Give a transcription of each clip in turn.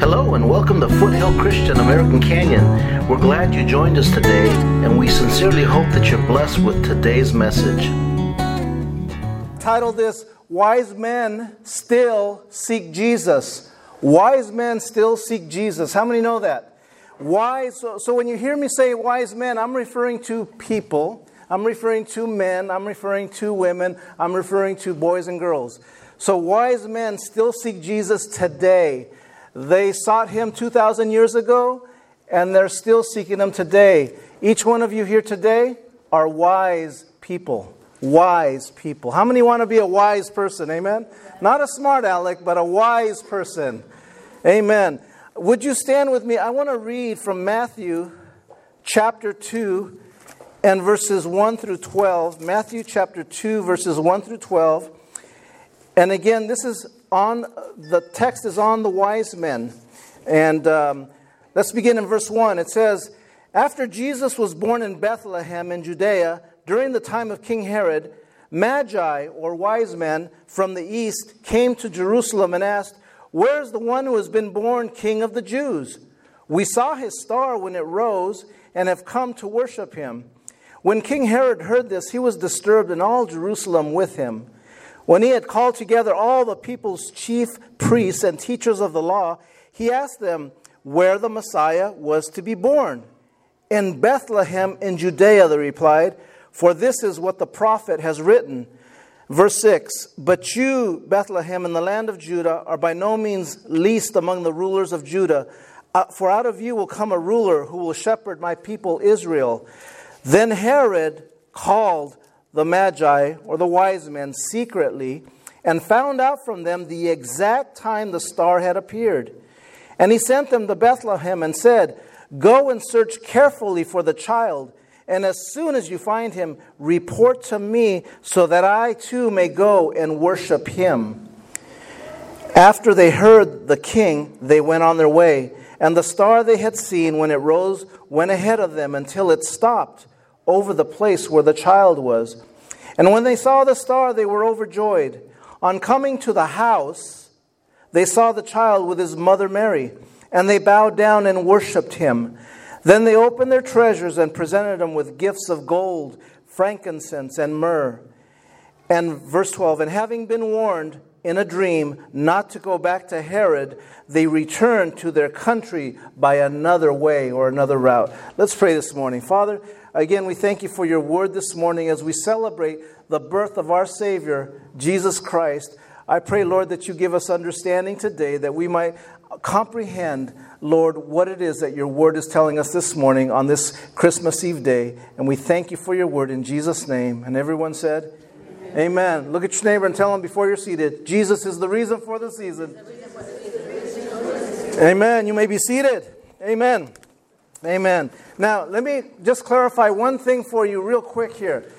Hello and welcome to Foothill Christian American Canyon. We're glad you joined us today, and we sincerely hope that you're blessed with today's message. Title this Wise Men Still Seek Jesus. Wise men still seek Jesus. How many know that? Wise, so, so when you hear me say wise men, I'm referring to people, I'm referring to men, I'm referring to women, I'm referring to boys and girls. So wise men still seek Jesus today. They sought him 2,000 years ago, and they're still seeking him today. Each one of you here today are wise people. Wise people. How many want to be a wise person? Amen? Not a smart aleck, but a wise person. Amen. Would you stand with me? I want to read from Matthew chapter 2 and verses 1 through 12. Matthew chapter 2, verses 1 through 12. And again, this is on, the text is on the wise men. And um, let's begin in verse 1. It says, After Jesus was born in Bethlehem in Judea, during the time of King Herod, Magi, or wise men, from the east came to Jerusalem and asked, Where's the one who has been born king of the Jews? We saw his star when it rose and have come to worship him. When King Herod heard this, he was disturbed, and all Jerusalem with him. When he had called together all the people's chief priests and teachers of the law, he asked them where the Messiah was to be born. In Bethlehem in Judea, they replied, for this is what the prophet has written. Verse 6 But you, Bethlehem, in the land of Judah, are by no means least among the rulers of Judah, uh, for out of you will come a ruler who will shepherd my people Israel. Then Herod called the Magi, or the wise men, secretly and found out from them the exact time the star had appeared. And he sent them to Bethlehem and said, Go and search carefully for the child, and as soon as you find him, report to me so that I too may go and worship him. After they heard the king, they went on their way, and the star they had seen when it rose went ahead of them until it stopped over the place where the child was. And when they saw the star, they were overjoyed. On coming to the house, they saw the child with his mother Mary, and they bowed down and worshiped him. Then they opened their treasures and presented him with gifts of gold, frankincense, and myrrh. And verse 12, and having been warned in a dream not to go back to Herod, they returned to their country by another way or another route. Let's pray this morning. Father, Again, we thank you for your word this morning as we celebrate the birth of our Savior, Jesus Christ. I pray, Lord, that you give us understanding today that we might comprehend, Lord, what it is that your word is telling us this morning on this Christmas Eve day. And we thank you for your word in Jesus' name. And everyone said, Amen. Look at your neighbor and tell him before you're seated, Jesus is the reason for the season. Amen. You may be seated. Amen. Amen. Now, let me just clarify one thing for you, real quick here.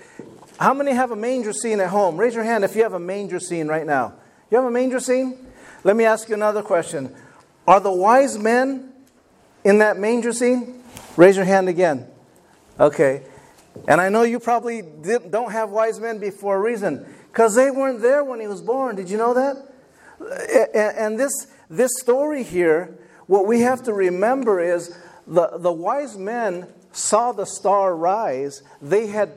How many have a manger scene at home? Raise your hand if you have a manger scene right now. You have a manger scene? Let me ask you another question. Are the wise men in that manger scene? Raise your hand again. Okay. And I know you probably don't have wise men before a reason because they weren't there when he was born. Did you know that? And this, this story here, what we have to remember is the, the wise men saw the star rise. They had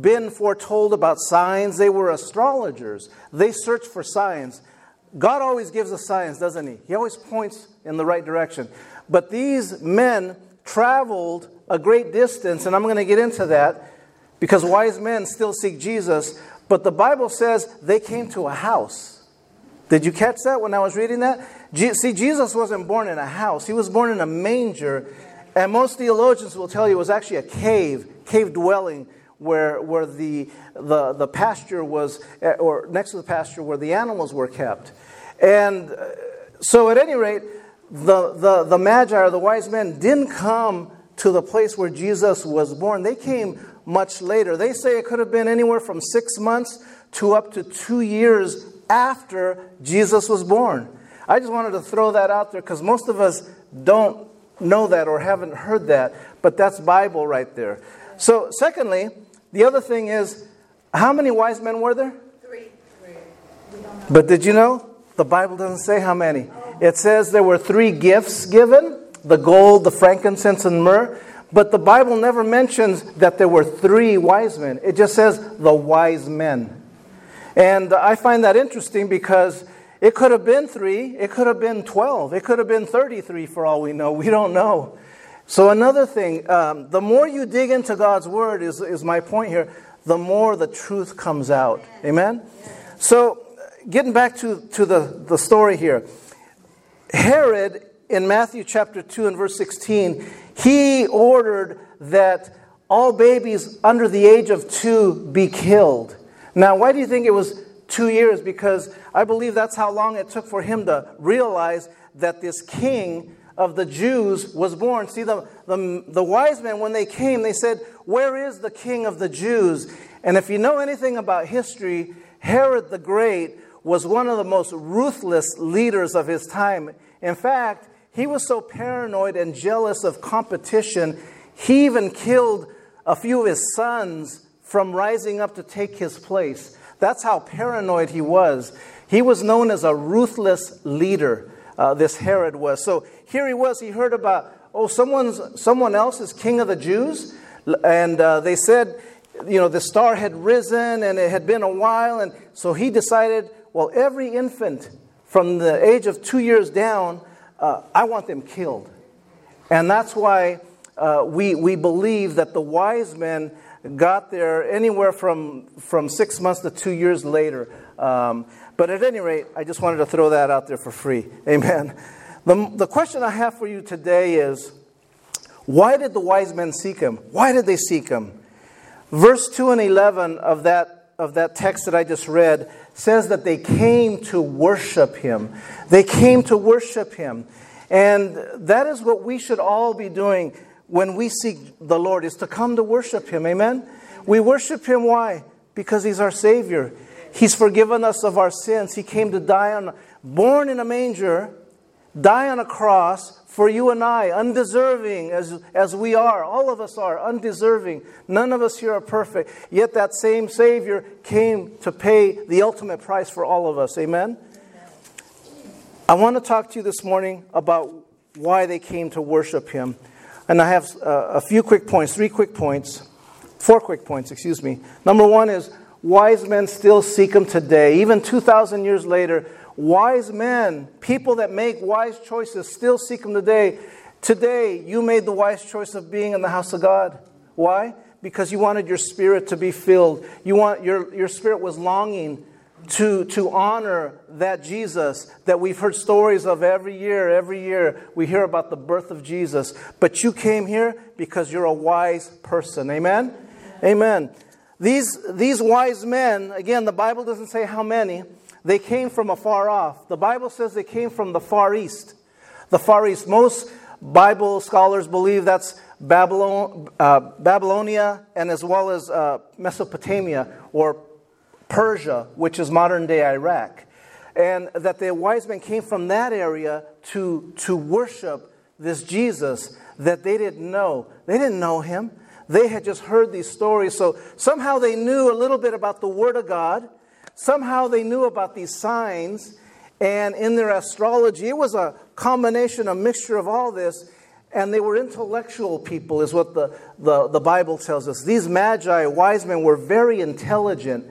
been foretold about signs. They were astrologers. They searched for signs. God always gives us signs, doesn't He? He always points in the right direction. But these men traveled a great distance, and I'm going to get into that because wise men still seek Jesus. But the Bible says they came to a house. Did you catch that when I was reading that? See, Jesus wasn't born in a house, He was born in a manger and most theologians will tell you it was actually a cave, cave dwelling, where, where the, the, the pasture was, or next to the pasture where the animals were kept. And uh, so, at any rate, the, the, the Magi or the wise men didn't come to the place where Jesus was born. They came much later. They say it could have been anywhere from six months to up to two years after Jesus was born. I just wanted to throw that out there because most of us don't know that or haven't heard that, but that's Bible right there. So, secondly, the other thing is how many wise men were there? Three. But did you know? The Bible doesn't say how many. It says there were three gifts given the gold, the frankincense, and myrrh. But the Bible never mentions that there were three wise men. It just says the wise men. And I find that interesting because it could have been three, it could have been 12, it could have been 33 for all we know. We don't know. So, another thing, um, the more you dig into God's word, is, is my point here, the more the truth comes out. Amen? So, getting back to, to the, the story here Herod, in Matthew chapter 2 and verse 16, he ordered that all babies under the age of two be killed. Now, why do you think it was two years? Because I believe that's how long it took for him to realize that this king of the Jews was born. See, the, the, the wise men, when they came, they said, Where is the king of the Jews? And if you know anything about history, Herod the Great was one of the most ruthless leaders of his time. In fact, he was so paranoid and jealous of competition, he even killed a few of his sons from rising up to take his place. That's how paranoid he was. He was known as a ruthless leader, uh, this Herod was. So here he was, he heard about, oh, someone's, someone else is king of the Jews. And uh, they said, you know, the star had risen and it had been a while. And so he decided, well, every infant from the age of two years down, uh, I want them killed. And that's why uh, we, we believe that the wise men got there anywhere from, from six months to two years later. Um, but at any rate, I just wanted to throw that out there for free. Amen. The, the question I have for you today is why did the wise men seek him? Why did they seek him? Verse 2 and 11 of that, of that text that I just read says that they came to worship him. They came to worship him. And that is what we should all be doing when we seek the Lord is to come to worship him. Amen. We worship him why? Because he's our savior. He's forgiven us of our sins. He came to die on born in a manger, die on a cross for you and I, undeserving as, as we are. All of us are undeserving. None of us here are perfect. Yet that same Savior came to pay the ultimate price for all of us. Amen? I want to talk to you this morning about why they came to worship Him. And I have uh, a few quick points, three quick points, four quick points, excuse me. Number one is wise men still seek Him today. Even 2,000 years later, wise men, people that make wise choices, still seek Him today. Today, you made the wise choice of being in the house of God. Why? Because you wanted your spirit to be filled. You want your, your spirit was longing to, to honor that Jesus that we've heard stories of every year. Every year we hear about the birth of Jesus. But you came here because you're a wise person. Amen? Amen. These, these wise men, again, the Bible doesn't say how many, they came from afar off. The Bible says they came from the Far East. The Far East. Most Bible scholars believe that's Babylon, uh, Babylonia and as well as uh, Mesopotamia or Persia, which is modern day Iraq. And that the wise men came from that area to, to worship this Jesus that they didn't know. They didn't know him. They had just heard these stories. So somehow they knew a little bit about the Word of God Somehow they knew about these signs, and in their astrology, it was a combination, a mixture of all this. And they were intellectual people, is what the, the, the Bible tells us. These magi, wise men, were very intelligent.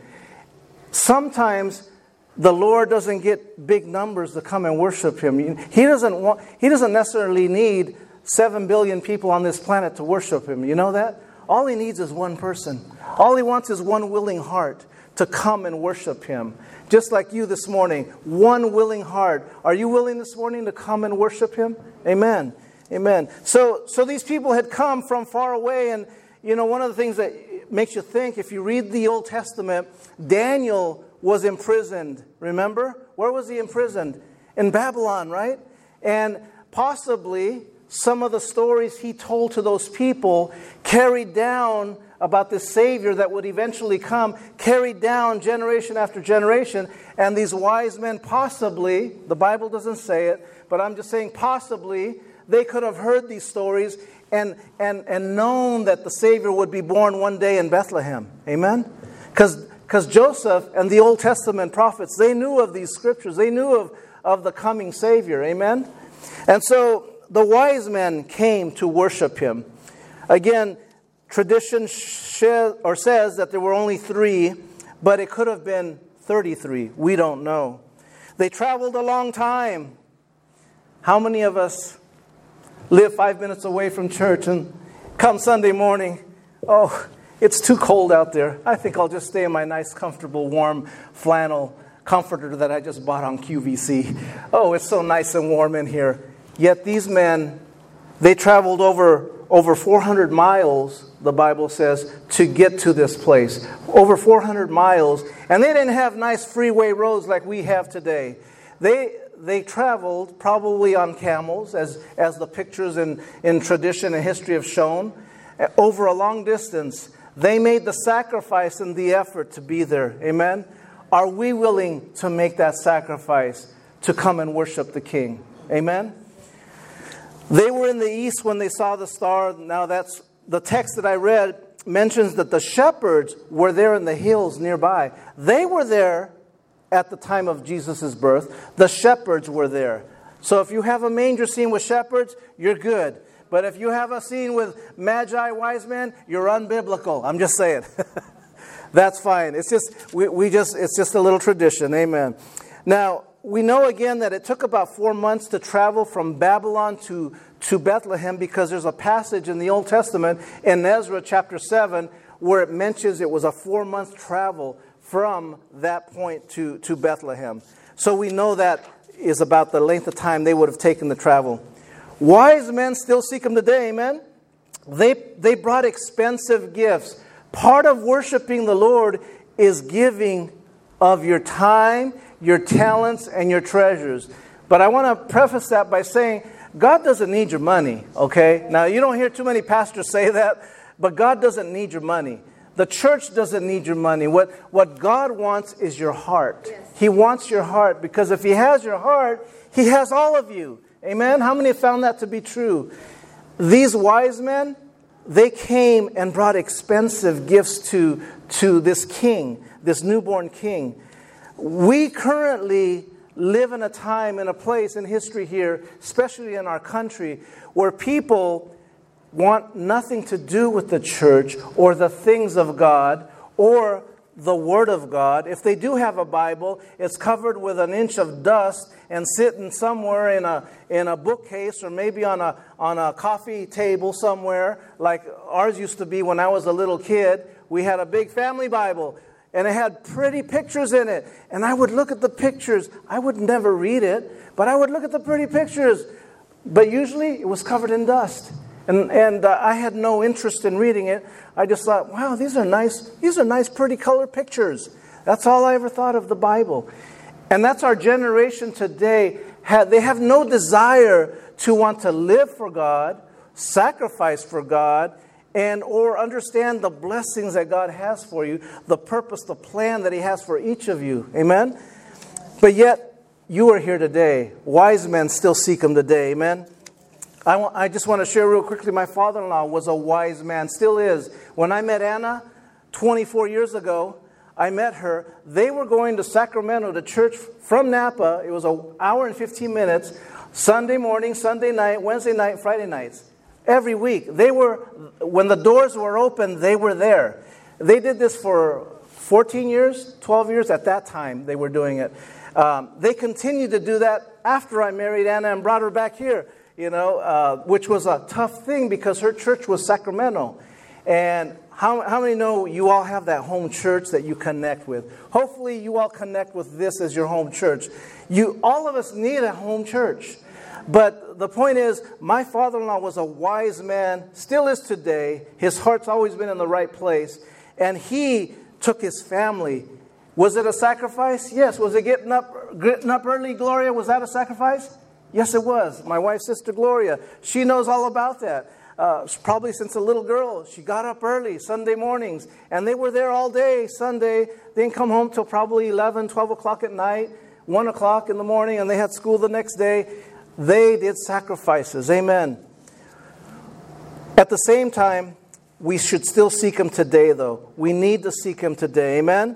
Sometimes the Lord doesn't get big numbers to come and worship Him. He doesn't, want, he doesn't necessarily need seven billion people on this planet to worship Him. You know that? All He needs is one person. All He wants is one willing heart to come and worship Him. Just like you this morning, one willing heart. Are you willing this morning to come and worship Him? Amen. Amen. So, so these people had come from far away, and you know, one of the things that makes you think, if you read the Old Testament, Daniel was imprisoned. Remember? Where was he imprisoned? In Babylon, right? And possibly some of the stories he told to those people carried down about this Savior that would eventually come, carried down generation after generation. And these wise men, possibly, the Bible doesn't say it, but I'm just saying possibly, they could have heard these stories and, and, and known that the Savior would be born one day in Bethlehem. Amen? Because Joseph and the Old Testament prophets, they knew of these scriptures. They knew of, of the coming Savior. Amen? And so the wise men came to worship him. Again, tradition or says that there were only three, but it could have been 33. We don't know. They traveled a long time. How many of us live five minutes away from church and come Sunday morning, oh, it's too cold out there. I think I'll just stay in my nice, comfortable, warm flannel comforter that I just bought on QVC. Oh, it's so nice and warm in here. Yet these men, they traveled over, over 400 miles, the Bible says, to get to this place. Over 400 miles. And they didn't have nice freeway roads like we have today. They, they traveled probably on camels, as, as the pictures in, in tradition and history have shown, over a long distance. They made the sacrifice and the effort to be there. Amen? Are we willing to make that sacrifice to come and worship the King? Amen? They were in the east when they saw the star. Now, that's the text that I read mentions that the shepherds were there in the hills nearby. They were there at the time of Jesus' birth. The shepherds were there. So if you have a manger scene with shepherds, you're good. But if you have a scene with magi, wise men, you're unbiblical. I'm just saying. That's fine. It's just we, we just it's just a little tradition. Amen. Now, we know again that it took about four months to travel from Babylon to, to Bethlehem because there's a passage in the Old Testament in Ezra chapter 7 where it mentions it was a four month travel from that point to, to Bethlehem. So we know that is about the length of time they would have taken the travel. Wise men still seek Him today, amen? They, they brought expensive gifts. Part of worshiping the Lord is giving of your time, your talents, and your treasures. But I want to preface that by saying God doesn't need your money, okay? Now, you don't hear too many pastors say that, but God doesn't need your money. The church doesn't need your money. What, what God wants is your heart. Yes. He wants your heart because if He has your heart, He has all of you. Amen? How many have found that to be true? These wise men, they came and brought expensive gifts to, to this king, this newborn king. We currently live in a time and a place in history here, especially in our country, where people want nothing to do with the church or the things of God or the Word of God. If they do have a Bible, it's covered with an inch of dust and sitting somewhere in a, in a bookcase or maybe on a, on a coffee table somewhere, like ours used to be when I was a little kid. We had a big family Bible and it had pretty pictures in it. And I would look at the pictures. I would never read it, but I would look at the pretty pictures. But usually it was covered in dust. And, and uh, I had no interest in reading it. I just thought, wow, these are nice, these are nice, pretty color pictures. That's all I ever thought of the Bible. And that's our generation today. They have no desire to want to live for God, sacrifice for God, and or understand the blessings that God has for you, the purpose, the plan that He has for each of you. Amen? But yet, you are here today. Wise men still seek Him today. Amen? I, I just want to share real quickly my father in law was a wise man, still is. When I met Anna 24 years ago, I met her. They were going to Sacramento to church from Napa. It was an hour and 15 minutes, Sunday morning, Sunday night, Wednesday night, Friday nights. Every week. They were, when the doors were open, they were there. They did this for 14 years, 12 years at that time, they were doing it. Um, they continued to do that after I married Anna and brought her back here you know, uh, which was a tough thing because her church was Sacramento. And how, how many know you all have that home church that you connect with? Hopefully, you all connect with this as your home church. You, all of us need a home church. But the point is, my father in law was a wise man, still is today. His heart's always been in the right place. And he took his family. Was it a sacrifice? Yes. Was it getting up, getting up early, Gloria? Was that a sacrifice? Yes, it was. My wife's sister Gloria, she knows all about that. Uh, probably since a little girl, she got up early Sunday mornings, and they were there all day Sunday. They didn't come home till probably 11, 12 o'clock at night, 1 o'clock in the morning, and they had school the next day. They did sacrifices. Amen. At the same time, we should still seek Him today, though. We need to seek Him today. Amen.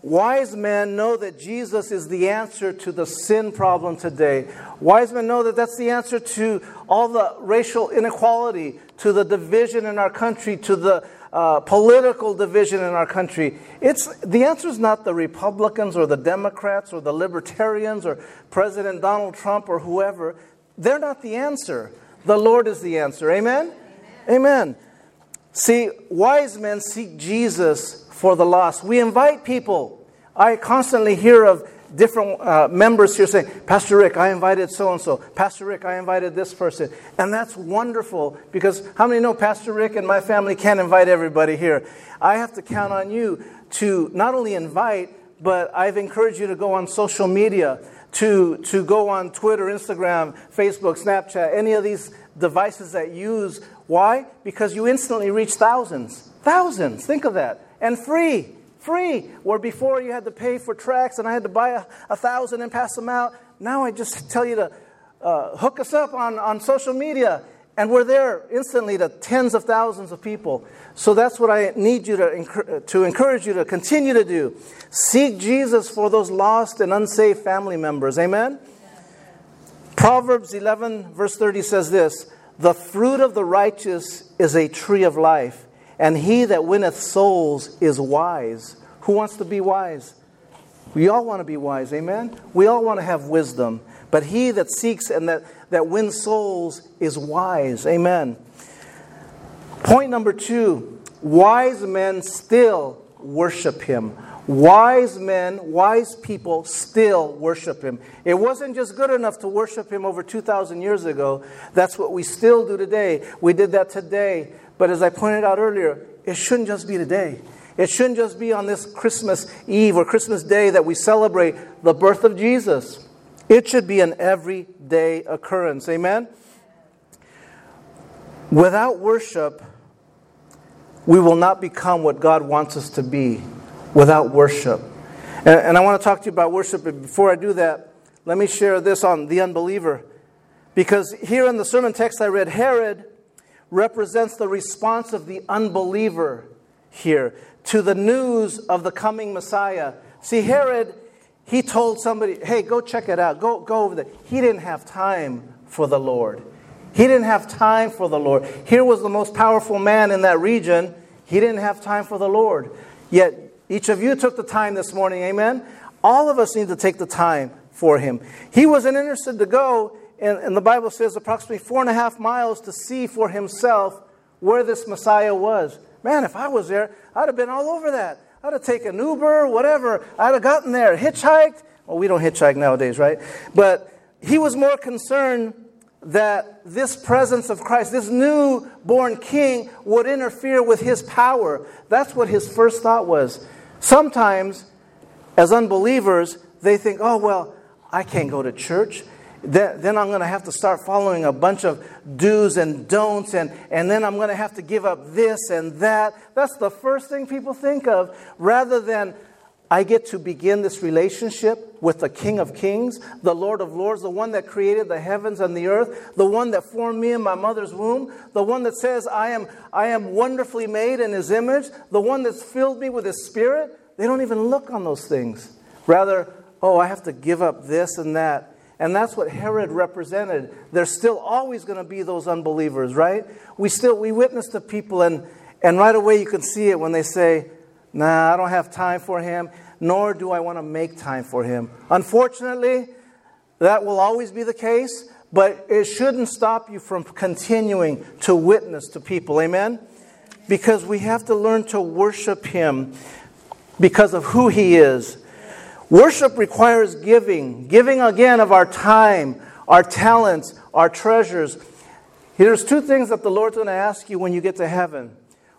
wise men know that Jesus is the answer to the sin problem today. Wise men know that that's the answer to all the racial inequality, to the division in our country, to the uh, political division in our country. It's, the answer is not the Republicans or the Democrats or the Libertarians or President Donald Trump or whoever. They're not the answer. The Lord is the answer. Amen? Amen. Amen. See, wise men seek Jesus for the lost. We invite people. I constantly hear of different uh, members here saying, Pastor Rick, I invited so and so. Pastor Rick, I invited this person. And that's wonderful because how many know Pastor Rick and my family can't invite everybody here? I have to count on you to not only invite, but I've encouraged you to go on social media, to, to go on Twitter, Instagram, Facebook, Snapchat, any of these devices that use. Why? Because you instantly reach thousands. Thousands. Think of that. And free free. Where before you had to pay for tracks and I had to buy a, a thousand and pass them out. Now I just tell you to uh, hook us up on, on social media and we're there instantly to tens of thousands of people. So that's what I need you to, to encourage you to continue to do. Seek Jesus for those lost and unsaved family members. Amen? Proverbs 11, verse 30 says this The fruit of the righteous is a tree of life, and he that winneth souls is wise. Who wants to be wise? We all want to be wise, amen? We all want to have wisdom. But he that seeks and that, that wins souls is wise, amen. Point number two wise men still worship him. Wise men, wise people still worship him. It wasn't just good enough to worship him over 2,000 years ago. That's what we still do today. We did that today. But as I pointed out earlier, it shouldn't just be today. It shouldn't just be on this Christmas Eve or Christmas Day that we celebrate the birth of Jesus. It should be an everyday occurrence. Amen? Without worship, we will not become what God wants us to be without worship. And, and I want to talk to you about worship. But before I do that, let me share this on the unbeliever. Because here in the sermon text I read, Herod represents the response of the unbeliever here to the news of the coming Messiah. See, Herod, he told somebody, hey, go check it out, go, go over there. He didn't have time for the Lord. He didn't have time for the Lord. Here was the most powerful man in that region. He didn't have time for the Lord. Yet, each of you took the time this morning, amen? All of us need to take the time for him. He wasn't interested to go, and, and the Bible says approximately four and a half miles to see for himself where this Messiah was. Man, if I was there, I'd have been all over that. I'd have taken Uber, whatever. I'd have gotten there, hitchhiked. Well, we don't hitchhike nowadays, right? But he was more concerned that this presence of Christ, this newborn king, would interfere with his power. That's what his first thought was. Sometimes, as unbelievers, they think, oh, well, I can't go to church then, I'm going to have to start following a bunch of do's and don'ts, and, and then I'm going to have to give up this and that. That's the first thing people think of, rather than I get to begin this relationship with the King of Kings, the Lord of Lords, the one that created the heavens and the earth, the one that formed me in my mother's womb, the one that says I am, I am wonderfully made in his image, the one that's filled me with his spirit. They don't even look on those things. Rather, oh, I have to give up this and that. And that's what Herod represented. There's still always going to be those unbelievers, right? We still we witness to people and and right away you can see it when they say, "Nah, I don't have time for him, nor do I want to make time for him." Unfortunately, that will always be the case, but it shouldn't stop you from continuing to witness to people. Amen? Because we have to learn to worship him because of who he is Worship requires giving, giving again of our time, our talents, our treasures. Here's two things that the Lord's going to ask you when you get to heaven.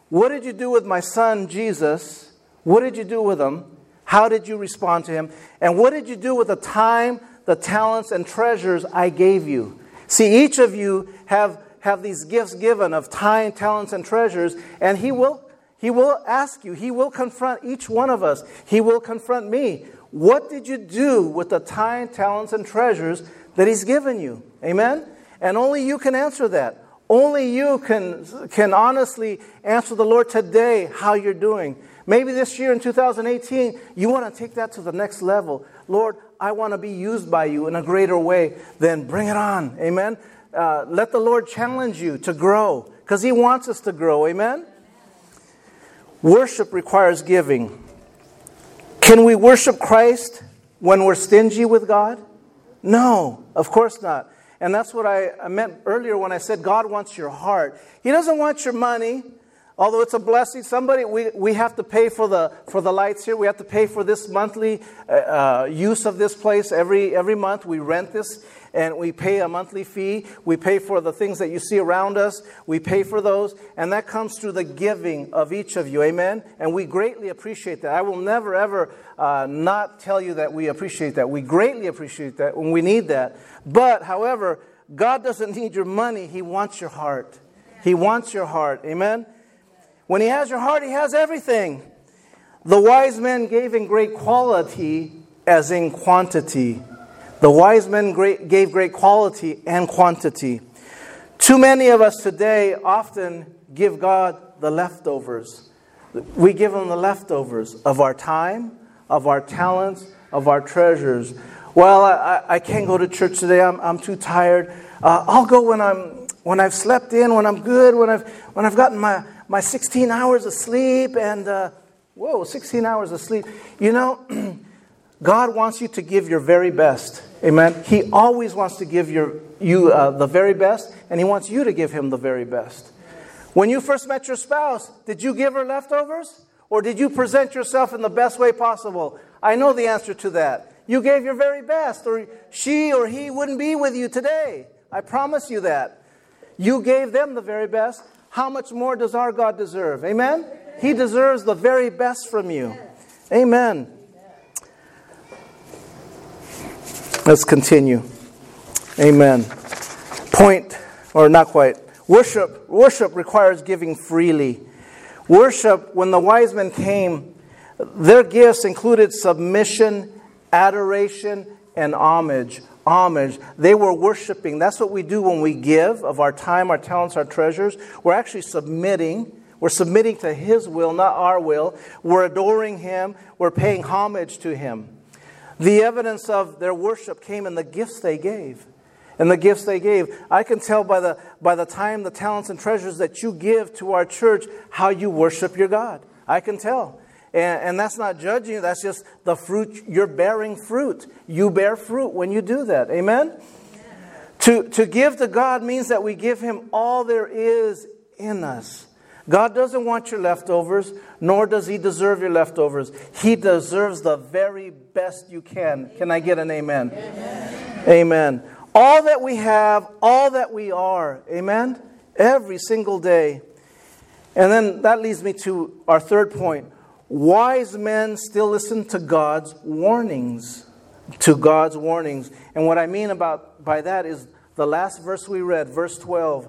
What did you do with my son Jesus? What did you do with him? How did you respond to him? And what did you do with the time, the talents, and treasures I gave you? See, each of you have, have these gifts given of time, talents, and treasures, and he will, he will ask you, he will confront each one of us. He will confront me. What did you do with the time, talents, and treasures that He's given you? Amen? And only you can answer that. Only you can, can honestly answer the Lord today how you're doing. Maybe this year in 2018, you want to take that to the next level. Lord, I want to be used by you in a greater way. Then bring it on. Amen. Uh, let the Lord challenge you to grow because He wants us to grow. Amen. Worship requires giving. Can we worship Christ when we're stingy with God? No, of course not. And that's what I, meant earlier when I said God wants your heart. He doesn't want your money. Although it's a blessing, somebody we, we have to pay for the for the lights here. We have to pay for this monthly uh, uh, use of this place every every month. We rent this and we pay a monthly fee. We pay for the things that you see around us. We pay for those, and that comes through the giving of each of you. Amen. And we greatly appreciate that. I will never ever uh, not tell you that we appreciate that. We greatly appreciate that when we need that. But however, God doesn't need your money. He wants your heart. He wants your heart. Amen. When He has your heart, He has everything. The wise men gave in great quality as in quantity. The wise men great, gave great quality and quantity. Too many of us today often give God the leftovers. We give Him the leftovers of our time, of our talents, of our treasures. Well, I, I can't go to church today. I'm, I'm too tired. Uh, I'll go when I'm when I've slept in, when I'm good, when I've when I've gotten my my 16 hours of sleep and, uh, whoa, 16 hours of sleep. You know, God wants you to give your very best. Amen. He always wants to give your, you uh, the very best, and He wants you to give Him the very best. When you first met your spouse, did you give her leftovers? Or did you present yourself in the best way possible? I know the answer to that. You gave your very best, or she or he wouldn't be with you today. I promise you that. You gave them the very best how much more does our God deserve? Amen? He deserves the very best from you. Amen. Let's continue. Amen. Point, or not quite. Worship, worship requires giving freely. Worship, when the wise men came, their gifts included submission, adoration, and homage homage. They were worshiping. That's what we do when we give of our time, our talents, our treasures. We're actually submitting. We're submitting to His will, not our will. We're adoring Him. We're paying homage to Him. The evidence of their worship came in the gifts they gave. And the gifts they gave. I can tell by the, by the time, the talents, and treasures that you give to our church how you worship your God. I can tell. And, and, that's not judging you, that's just the fruit. You're bearing fruit. You bear fruit when you do that. Amen? Amen? To, to give to God means that we give Him all there is in us. God doesn't want your leftovers, nor does He deserve your leftovers. He deserves the very best you can. Can I get an amen? Amen. amen. All that we have, all that we are. Amen? Every single day. And then that leads me to our third point wise men still listen to God's warnings. To God's warnings. And what I mean about by that is the last verse we read, verse 12.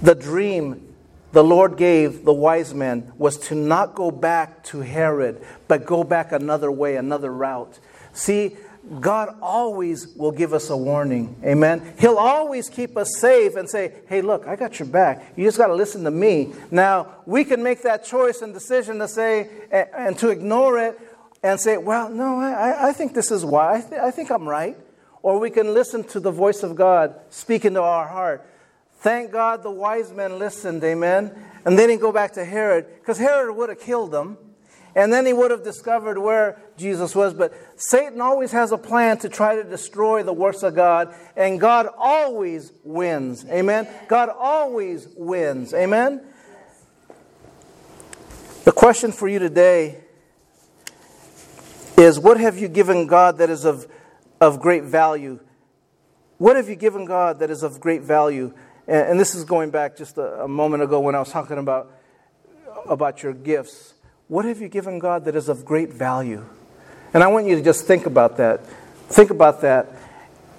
The dream the Lord gave the wise men was to not go back to Herod, but go back another way, another route. See, God always will give us a warning. Amen. He'll always keep us safe and say, hey, look, I got your back. You just got to listen to me. Now, we can make that choice and decision to say, and to ignore it and say, well, no, I, I think this is why. I, th- I think I'm right. Or we can listen to the voice of God speaking to our heart. Thank God the wise men listened, amen. And they didn't go back to Herod, because Herod would have killed them. And then he would have discovered where Jesus was. But Satan always has a plan to try to destroy the works of God. And God always wins. Amen. God always wins. Amen. The question for you today is what have you given God that is of, of great value? What have you given God that is of great value? And, and this is going back just a, a moment ago when I was talking about, about your gifts. What have you given God that is of great value? And I want you to just think about that. Think about that.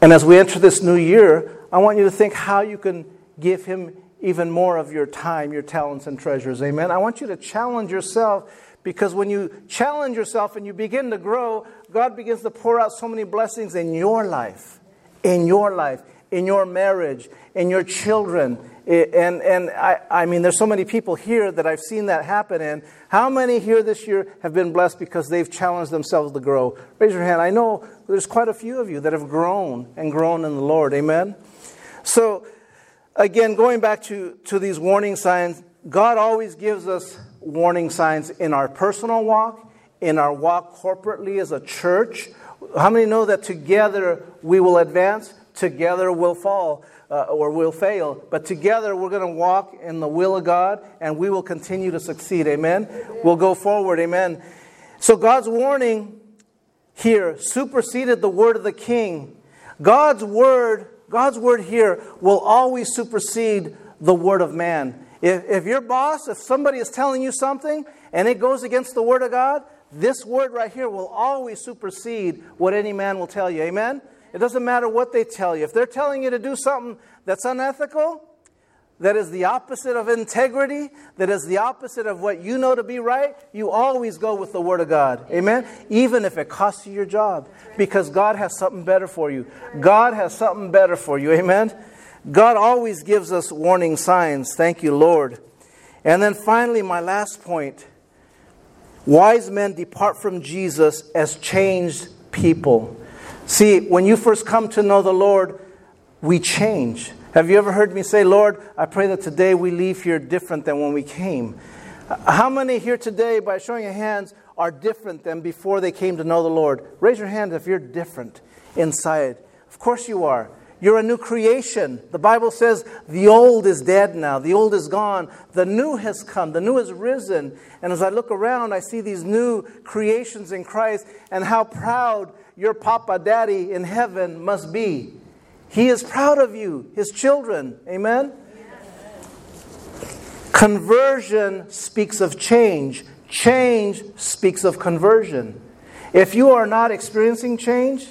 And as we enter this new year, I want you to think how you can give Him even more of your time, your talents, and treasures. Amen. I want you to challenge yourself because when you challenge yourself and you begin to grow, God begins to pour out so many blessings in your life, in your life, in your marriage, in your children. And, and I, I mean, there's so many people here that I've seen that happen in. How many here this year have been blessed because they've challenged themselves to grow? Raise your hand. I know there's quite a few of you that have grown and grown in the Lord. Amen? So, again, going back to, to these warning signs, God always gives us warning signs in our personal walk, in our walk corporately as a church. How many know that together we will advance, together we'll fall? Uh, or we'll fail. But together we're going to walk in the will of God and we will continue to succeed. Amen? We'll go forward. Amen. So God's warning here superseded the word of the king. God's word, God's word here will always supersede the word of man. If, if your boss, if somebody is telling you something and it goes against the word of God, this word right here will always supersede what any man will tell you. Amen? It doesn't matter what they tell you. If they're telling you to do something that's unethical, that is the opposite of integrity, that is the opposite of what you know to be right, you always go with the Word of God. Amen? Even if it costs you your job, because God has something better for you. God has something better for you. Amen? God always gives us warning signs. Thank you, Lord. And then finally, my last point wise men depart from Jesus as changed people. See, when you first come to know the Lord, we change. Have you ever heard me say, Lord, I pray that today we leave here different than when we came? How many here today, by showing your hands, are different than before they came to know the Lord? Raise your hand if you're different inside. Of course you are. You're a new creation. The Bible says the old is dead now, the old is gone, the new has come, the new has risen. And as I look around, I see these new creations in Christ and how proud your Papa Daddy in heaven must be. He is proud of you, his children. Amen? Conversion speaks of change, change speaks of conversion. If you are not experiencing change,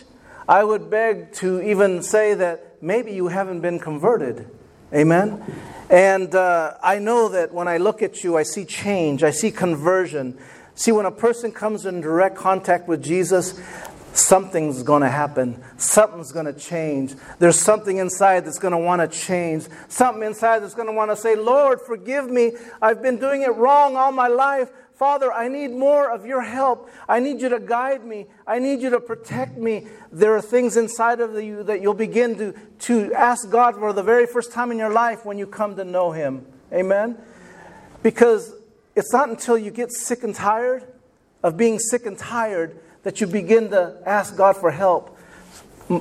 I would beg to even say that maybe you haven't been converted. Amen? And uh, I know that when I look at you, I see change, I see conversion. See, when a person comes in direct contact with Jesus, something's going to happen. Something's going to change. There's something inside that's going to want to change. Something inside that's going to want to say, Lord, forgive me. I've been doing it wrong all my life. Father, I need more of your help. I need you to guide me. I need you to protect me. There are things inside of you that you'll begin to, to ask God for the very first time in your life when you come to know Him. Amen? Because it's not until you get sick and tired of being sick and tired that you begin to ask God for help.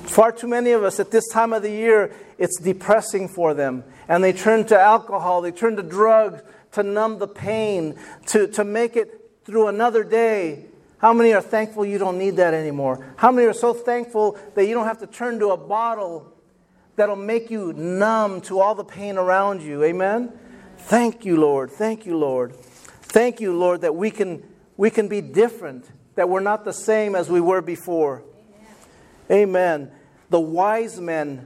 Far too many of us at this time of the year, it's depressing for them. And they turn to alcohol, they turn to drugs to numb the pain, to, to make it through another day. How many are thankful you don't need that anymore? How many are so thankful that you don't have to turn to a bottle that'll make you numb to all the pain around you? Amen? Thank you, Lord. Thank you, Lord. Thank you, Lord, that we can, we can be different that we're not the same as we were before. Amen. Amen. The wise men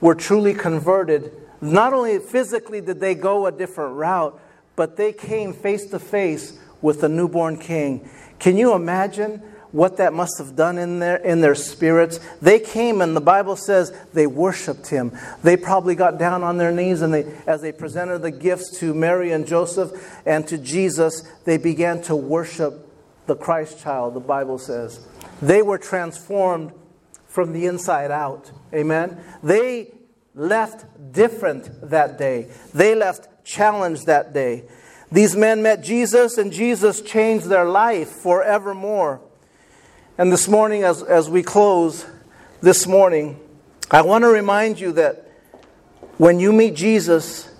were truly converted. Not only physically did they go a different route, but they came face to face with the newborn king. Can you imagine what that must have done in their in their spirits? They came and the Bible says they worshiped him. They probably got down on their knees and they as they presented the gifts to Mary and Joseph and to Jesus, they began to worship the Christ child, the Bible says. They were transformed from the inside out. Amen. They left different that day. They left challenged that day. These men met Jesus, and Jesus changed their life forevermore. And this morning, as, as we close this morning, I want to remind you that when you meet Jesus,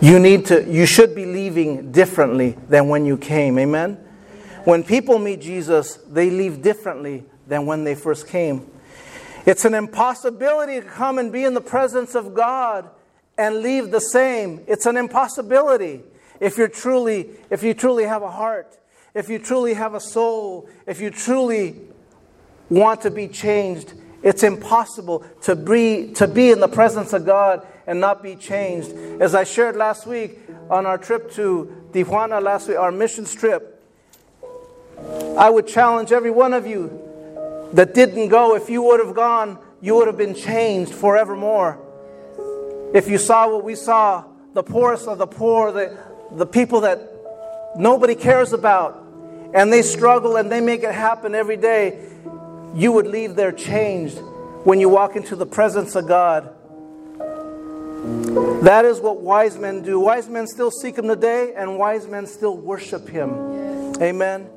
you need to you should be leaving differently than when you came. Amen. When people meet Jesus, they leave differently than when they first came. It's an impossibility to come and be in the presence of God and leave the same. It's an impossibility if you're truly if you truly have a heart, if you truly have a soul, if you truly want to be changed. It's impossible to be, to be in the presence of God and not be changed. As I shared last week on our trip to Tijuana last week, our missions trip, I would challenge every one of you that didn't go, if you would have gone, you would have been changed forevermore. If you saw what we saw, the poorest of the poor, the, the people that nobody cares about, and they struggle and they make it happen every day, you would leave there changed when you walk into the presence of God. That is what wise men do. Wise men still seek Him today, and wise men still worship Him. Amen.